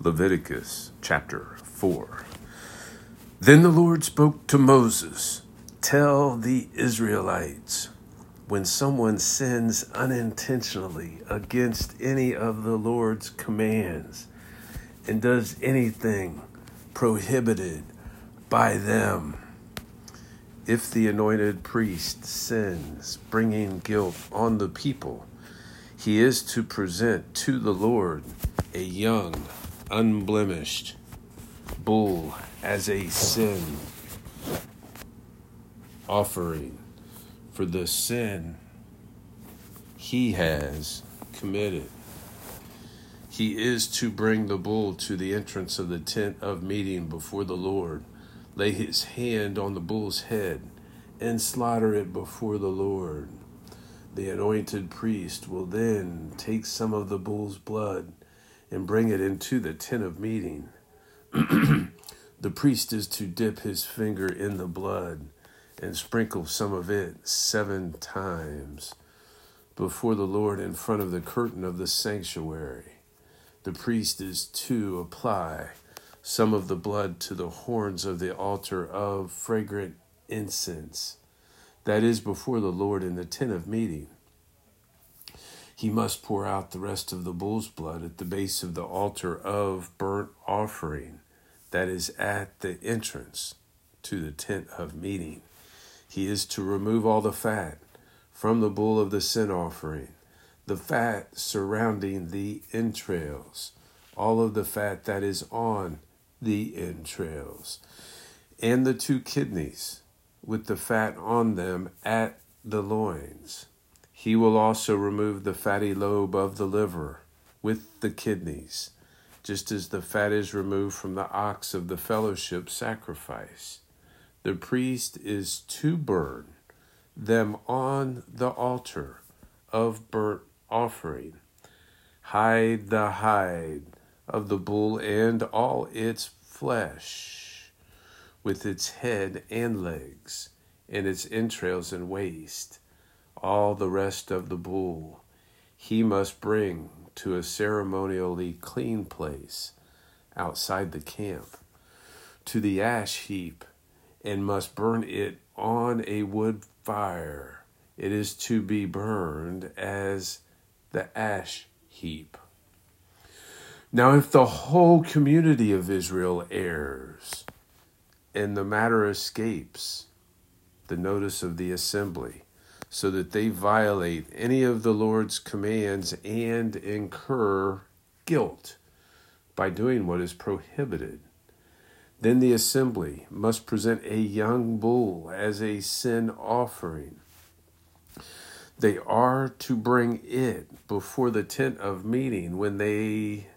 Leviticus chapter 4. Then the Lord spoke to Moses Tell the Israelites, when someone sins unintentionally against any of the Lord's commands and does anything prohibited by them, if the anointed priest sins, bringing guilt on the people, he is to present to the Lord a young unblemished bull as a sin offering for the sin he has committed. He is to bring the bull to the entrance of the tent of meeting before the Lord, lay his hand on the bull's head, and slaughter it before the Lord. The anointed priest will then take some of the bull's blood and bring it into the tent of meeting. the priest is to dip his finger in the blood and sprinkle some of it seven times before the Lord in front of the curtain of the sanctuary. The priest is to apply some of the blood to the horns of the altar of fragrant incense, that is before the Lord in the tent of meeting he must pour out the rest of the bull's blood at the base of the altar of burnt offering that is at the entrance to the tent of meeting. He is to remove all the fat from the bull of the sin offering, the fat surrounding the entrails, all of the fat that is on the entrails, and the two kidneys with the fat on them at the loins he will also remove the fatty lobe of the liver with the kidneys, just as the fat is removed from the ox of the fellowship sacrifice. The priest is to burn them on the altar of burnt offering. Hide the hide of the bull and all its flesh, with its head and legs, and its entrails and waste all the rest of the bull he must bring to a ceremonially clean place outside the camp, to the ash heap, and must burn it on a wood fire. It is to be burned as the ash heap. Now, if the whole community of Israel errs and the matter escapes the notice of the assembly, so that they violate any of the Lord's commands and incur guilt by doing what is prohibited. Then the assembly must present a young bull as a sin offering. They are to bring it before the tent of meeting when they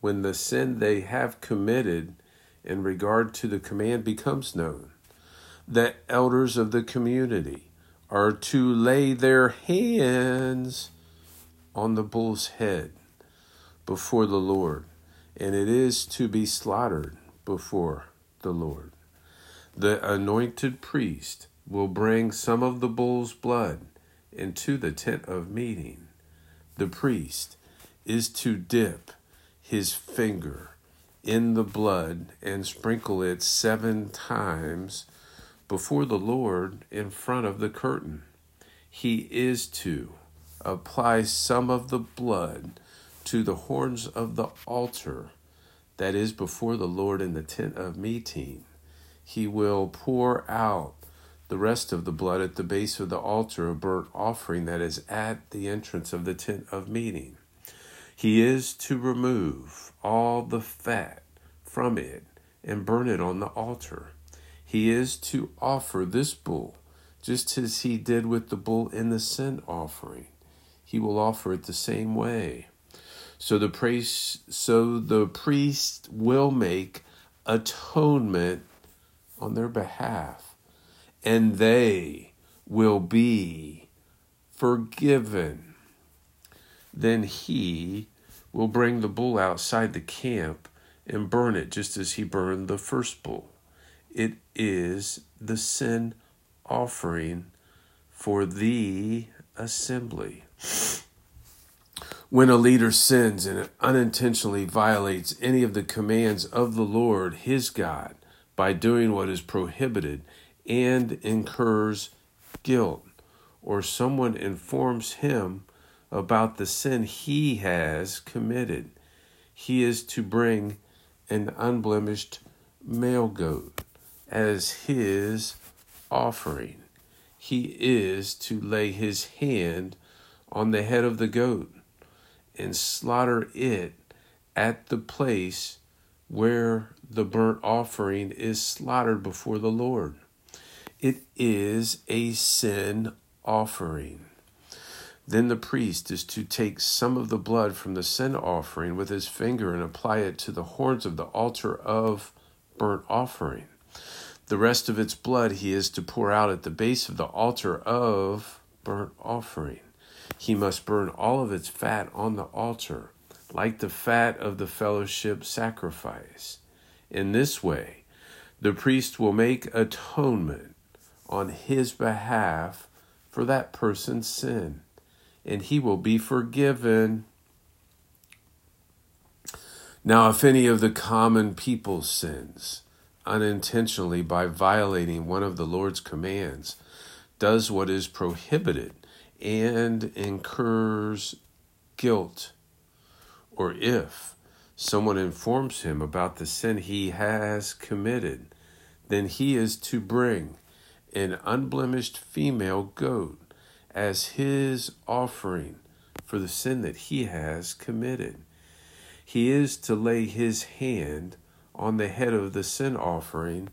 when the sin they have committed in regard to the command becomes known. The elders of the community are to lay their hands on the bull's head before the Lord, and it is to be slaughtered before the Lord. The anointed priest will bring some of the bull's blood into the tent of meeting. The priest is to dip his finger in the blood and sprinkle it seven times before the Lord in front of the curtain. He is to apply some of the blood to the horns of the altar that is before the Lord in the tent of meeting. He will pour out the rest of the blood at the base of the altar of burnt offering that is at the entrance of the tent of meeting. He is to remove all the fat from it and burn it on the altar he is to offer this bull just as he did with the bull in the sin offering. He will offer it the same way. So the priest so the priest will make atonement on their behalf and they will be forgiven. Then he will bring the bull outside the camp and burn it just as he burned the first bull. It is the sin offering for the assembly. When a leader sins and unintentionally violates any of the commands of the Lord his God by doing what is prohibited and incurs guilt, or someone informs him about the sin he has committed, he is to bring an unblemished male goat as his offering. He is to lay his hand on the head of the goat and slaughter it at the place where the burnt offering is slaughtered before the Lord. It is a sin offering. Then the priest is to take some of the blood from the sin offering with his finger and apply it to the horns of the altar of burnt offering. The rest of its blood he is to pour out at the base of the altar of burnt offering. He must burn all of its fat on the altar, like the fat of the fellowship sacrifice. In this way, the priest will make atonement on his behalf for that person's sin and he will be forgiven. Now, if any of the common people sins unintentionally by violating one of the Lord's commands, does what is prohibited, and incurs guilt, or if someone informs him about the sin he has committed, then he is to bring an unblemished female goat as his offering for the sin that he has committed. He is to lay his hand on the head of the sin offering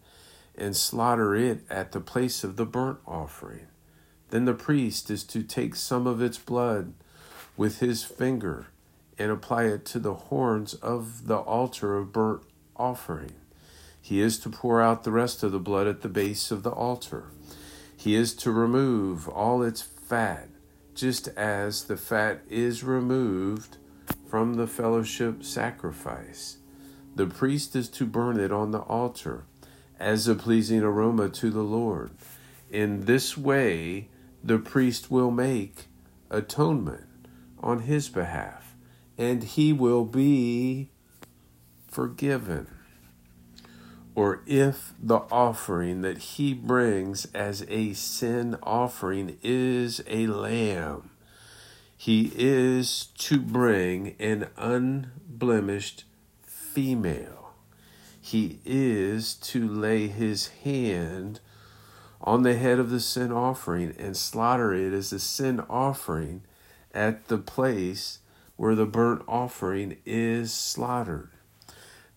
and slaughter it at the place of the burnt offering. Then the priest is to take some of its blood with his finger and apply it to the horns of the altar of burnt offering. He is to pour out the rest of the blood at the base of the altar. He is to remove all its fat, just as the fat is removed from the fellowship sacrifice. The priest is to burn it on the altar as a pleasing aroma to the Lord. In this way, the priest will make atonement on his behalf, and he will be forgiven or if the offering that he brings as a sin offering is a lamb, he is to bring an unblemished female. He is to lay his hand on the head of the sin offering and slaughter it as a sin offering at the place where the burnt offering is slaughtered.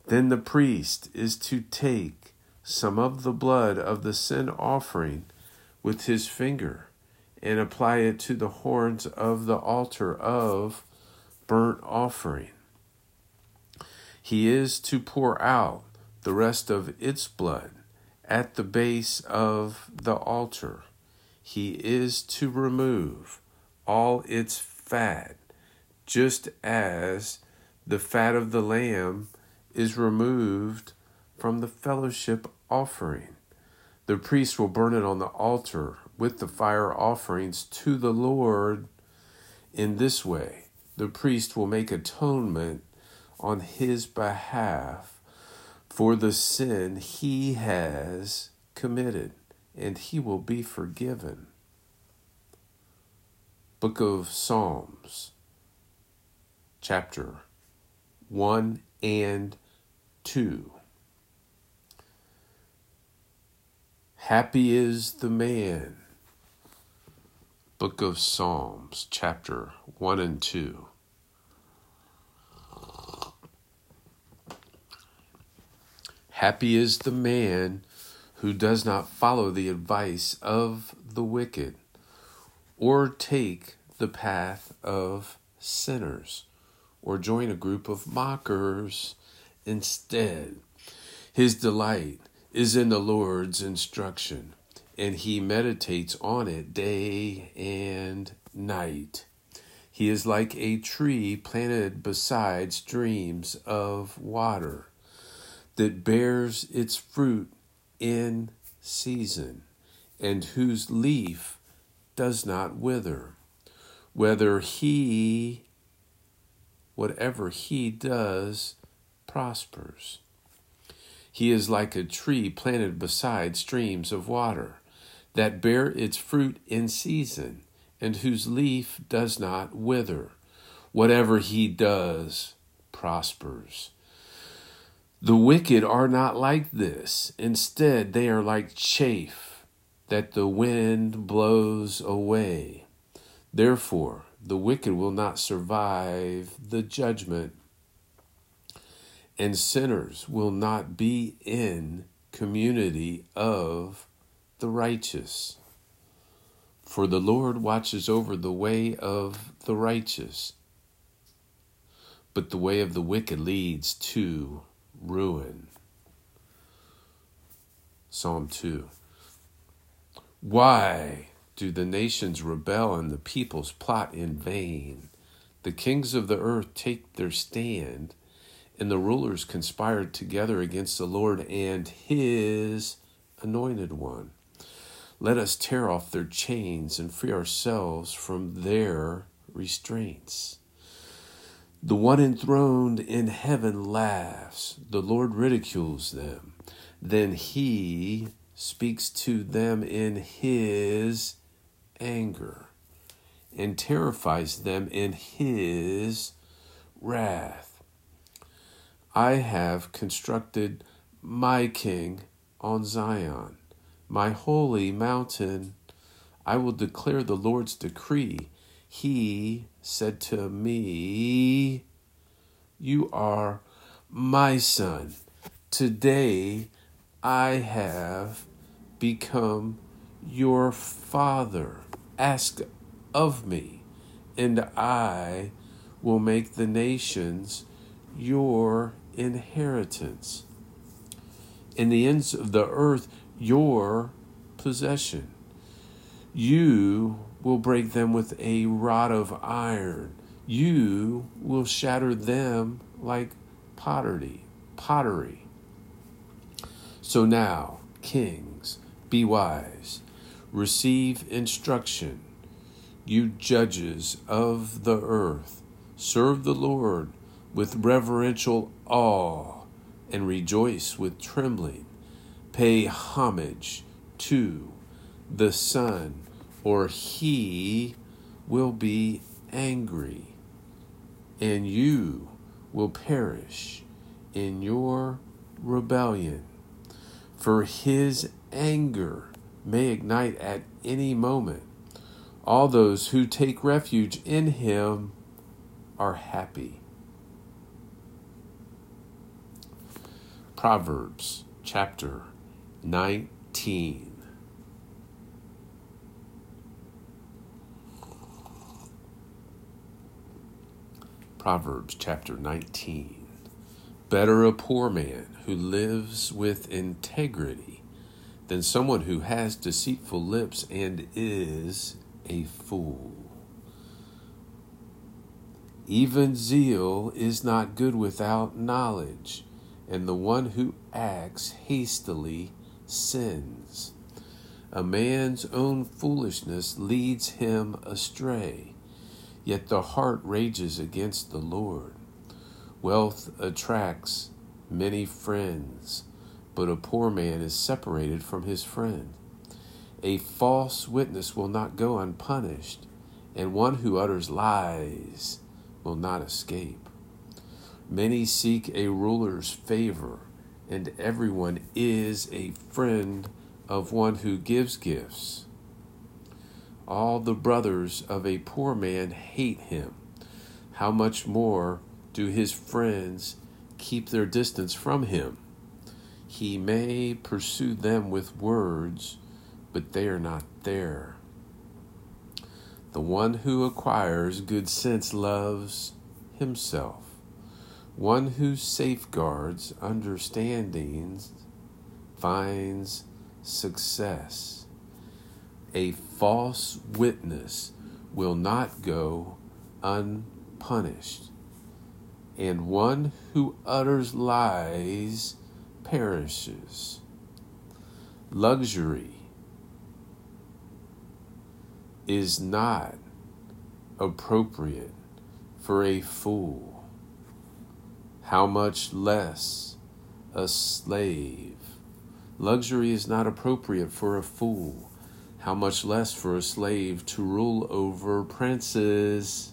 Then the priest is to take some of the blood of the sin offering with his finger and apply it to the horns of the altar of burnt offering. He is to pour out the rest of its blood at the base of the altar. He is to remove all its fat, just as the fat of the lamb is removed from the fellowship offering. The priest will burn it on the altar with the fire offerings to the Lord. In this way, the priest will make atonement on his behalf for the sin he has committed, and he will be forgiven. Book of Psalms, chapter 1 and 2. Happy is the man. Book of Psalms, chapter 1 and 2. Happy is the man who does not follow the advice of the wicked, or take the path of sinners, or join a group of mockers Instead, his delight is in the Lord's instruction, and he meditates on it day and night. He is like a tree planted beside streams of water that bears its fruit in season, and whose leaf does not wither. Whether he whatever he does prospers. He is like a tree planted beside streams of water that bear its fruit in season and whose leaf does not wither. Whatever he does prospers. The wicked are not like this. Instead, they are like chaff that the wind blows away. Therefore, the wicked will not survive the judgment, and sinners will not be in community of the righteous. For the Lord watches over the way of the righteous, but the way of the wicked leads to ruin. Psalm 2. Why do the nations rebel and the peoples plot in vain? The kings of the earth take their stand, and the rulers conspire together against the Lord and his anointed one. Let us tear off their chains and free ourselves from their restraints. The one enthroned in heaven laughs, the Lord ridicules them. Then he speaks to them in his anger and terrifies them in his wrath. I have constructed my king on Zion my holy mountain. I will declare the Lord's decree. He said to me, You are my son. Today I have become your father. Ask of me, and I will make the nations your inheritance. In the ends of the earth, your possession. You will break them with a rod of iron. You will shatter them like pottery. Pottery. So now, kings, be wise. Receive instruction. You judges of the earth, serve the Lord with reverential awe and rejoice with trembling pay homage to the Son, or he will be angry, and you will perish in your rebellion. For his anger may ignite at any moment. All those who take refuge in him are happy. Proverbs chapter 19. Proverbs chapter 19. Better a poor man who lives with integrity than someone who has deceitful lips and is a fool. Even zeal is not good without knowledge, and the one who acts hastily sins. A man's own foolishness leads him astray, yet the heart rages against the Lord. Wealth attracts many friends, but a poor man is separated from his friend. A false witness will not go unpunished, and one who utters lies will not escape. Many seek a ruler's favor and everyone is a friend of one who gives gifts. All the brothers of a poor man hate him. How much more do his friends keep their distance from him? He may pursue them with words, but they are not there. The one who acquires good sense loves himself one who safeguards understandings finds success. A false witness will not go unpunished, and one who utters lies perishes. Luxury is not appropriate for a fool how much less a slave? Luxury is not appropriate for a fool. How much less for a slave to rule over princes?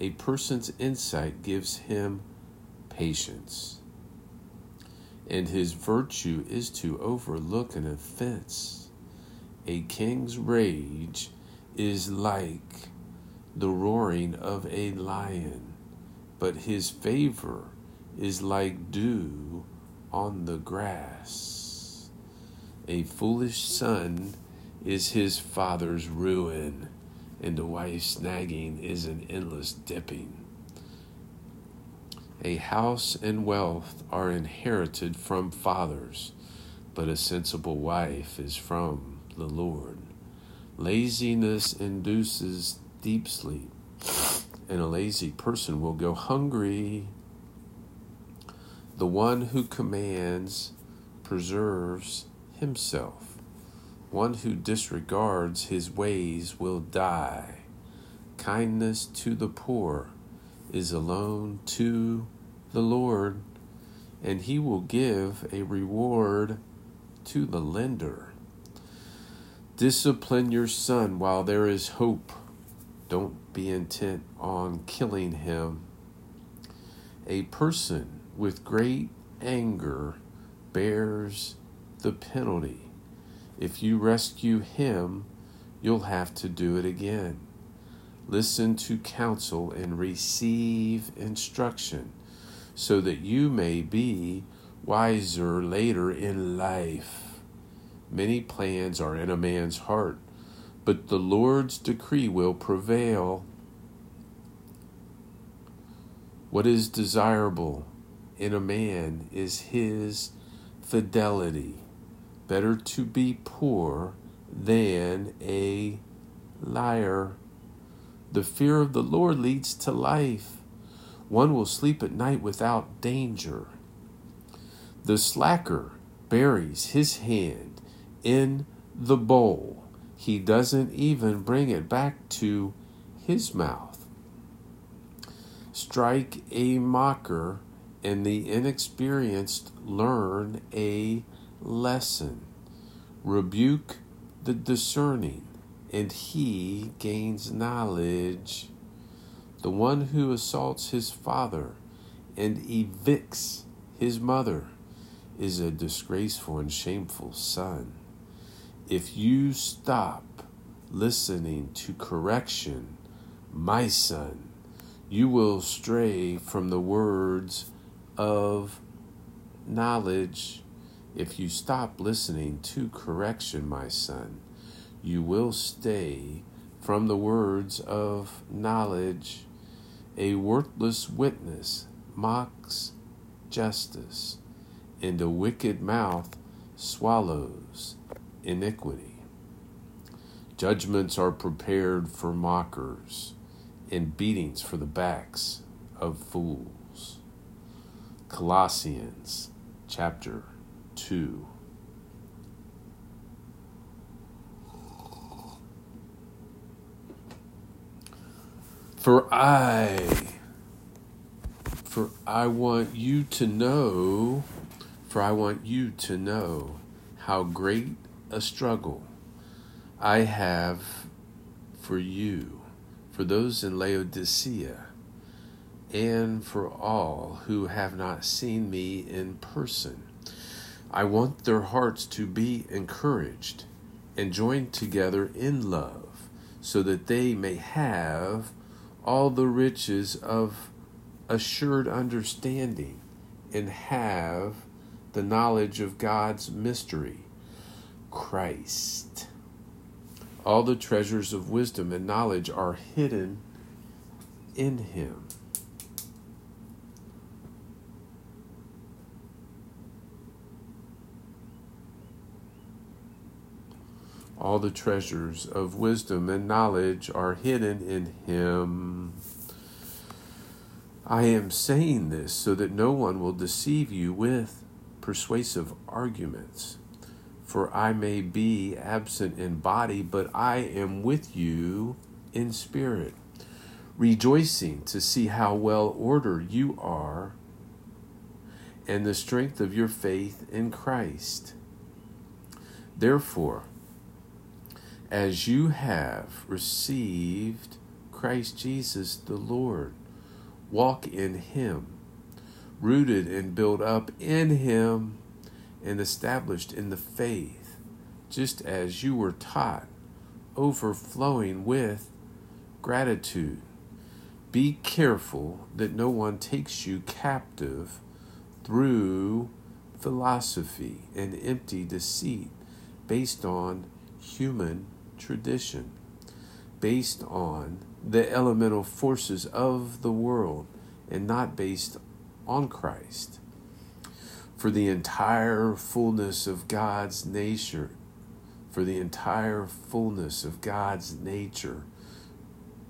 A person's insight gives him patience, and his virtue is to overlook an offense. A king's rage is like the roaring of a lion, but his favor is like dew on the grass. A foolish son is his father's ruin, and the wife's nagging is an endless dipping. A house and wealth are inherited from fathers, but a sensible wife is from the Lord. Laziness induces deep sleep, and a lazy person will go hungry. The one who commands preserves himself. One who disregards his ways will die. Kindness to the poor is a loan to the Lord, and he will give a reward to the lender. Discipline your son while there is hope don't be intent on killing him. A person with great anger bears the penalty. If you rescue him, you'll have to do it again. Listen to counsel and receive instruction so that you may be wiser later in life. Many plans are in a man's heart but the Lord's decree will prevail. What is desirable in a man is his fidelity. Better to be poor than a liar. The fear of the Lord leads to life. One will sleep at night without danger. The slacker buries his hand in the bowl he doesn't even bring it back to his mouth. Strike a mocker, and the inexperienced learn a lesson. Rebuke the discerning, and he gains knowledge. The one who assaults his father and evicts his mother is a disgraceful and shameful son if you stop listening to correction, my son, you will stray from the words of knowledge. If you stop listening to correction, my son, you will stay from the words of knowledge. A worthless witness mocks justice, and a wicked mouth swallows iniquity. Judgments are prepared for mockers, and beatings for the backs of fools. Colossians chapter 2. For I, for I want you to know, for I want you to know how great a struggle I have for you, for those in Laodicea, and for all who have not seen me in person. I want their hearts to be encouraged and joined together in love, so that they may have all the riches of assured understanding and have the knowledge of God's mystery Christ. All the treasures of wisdom and knowledge are hidden in him. All the treasures of wisdom and knowledge are hidden in him. I am saying this so that no one will deceive you with persuasive arguments. For I may be absent in body, but I am with you in spirit, rejoicing to see how well ordered you are and the strength of your faith in Christ. Therefore, as you have received Christ Jesus the Lord, walk in him, rooted and built up in him and established in the faith, just as you were taught, overflowing with gratitude. Be careful that no one takes you captive through philosophy and empty deceit based on human tradition, based on the elemental forces of the world, and not based on Christ. For the entire fullness of God's nature, for the entire fullness of God's nature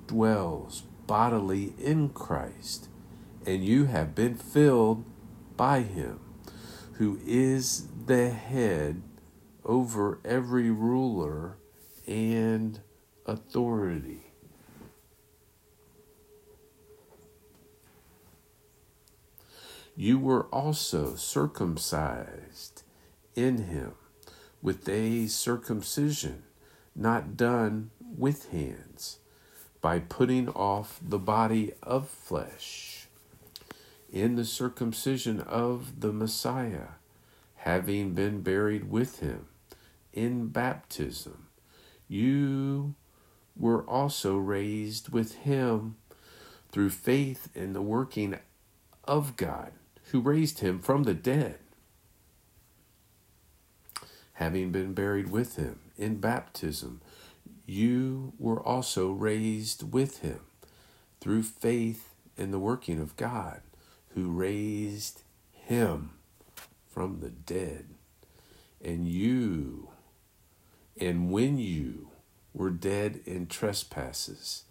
dwells bodily in Christ, and you have been filled by him, who is the head over every ruler and authority. You were also circumcised in him with a circumcision not done with hands, by putting off the body of flesh in the circumcision of the Messiah, having been buried with him in baptism. You were also raised with him through faith in the working of God, who raised him from the dead. Having been buried with him in baptism, you were also raised with him through faith in the working of God who raised him from the dead. And you, and when you were dead in trespasses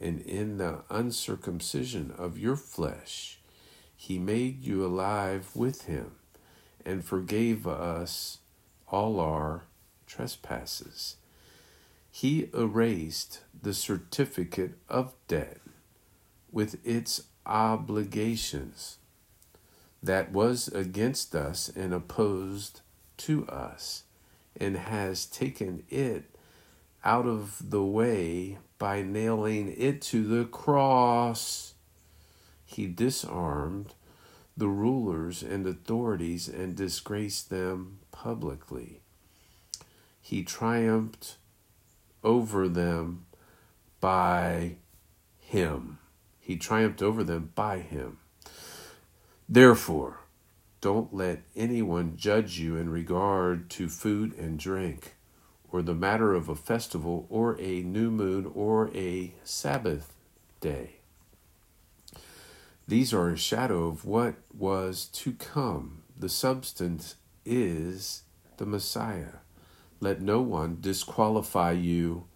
and in the uncircumcision of your flesh, he made you alive with him and forgave us all our trespasses. He erased the certificate of debt with its obligations that was against us and opposed to us, and has taken it out of the way by nailing it to the cross. He disarmed the rulers and authorities and disgraced them publicly. He triumphed over them by him. He triumphed over them by him. Therefore, don't let anyone judge you in regard to food and drink, or the matter of a festival, or a new moon, or a Sabbath day. These are a shadow of what was to come. The substance is the Messiah. Let no one disqualify you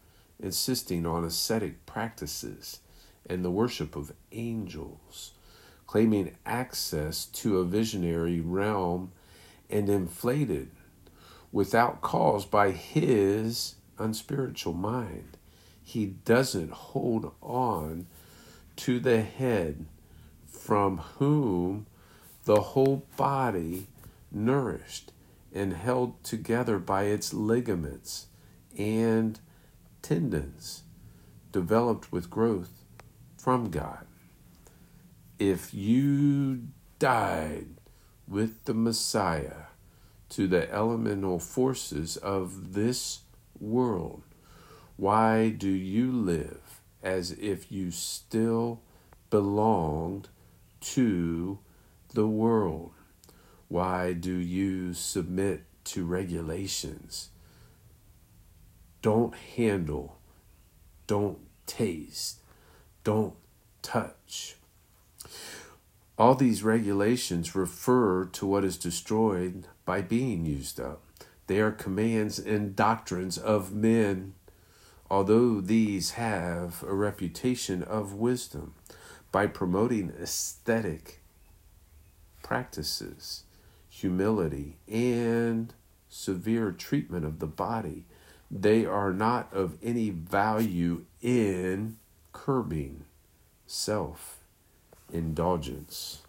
insisting on ascetic practices and the worship of angels, claiming access to a visionary realm and inflated without cause by his unspiritual mind. He doesn't hold on to the head from whom the whole body nourished and held together by its ligaments and tendons developed with growth from God. If you died with the Messiah to the elemental forces of this world, why do you live as if you still belonged to the world? Why do you submit to regulations? Don't handle, don't taste, don't touch. All these regulations refer to what is destroyed by being used up. They are commands and doctrines of men, although these have a reputation of wisdom. By promoting ascetic practices, humility, and severe treatment of the body, they are not of any value in curbing self indulgence.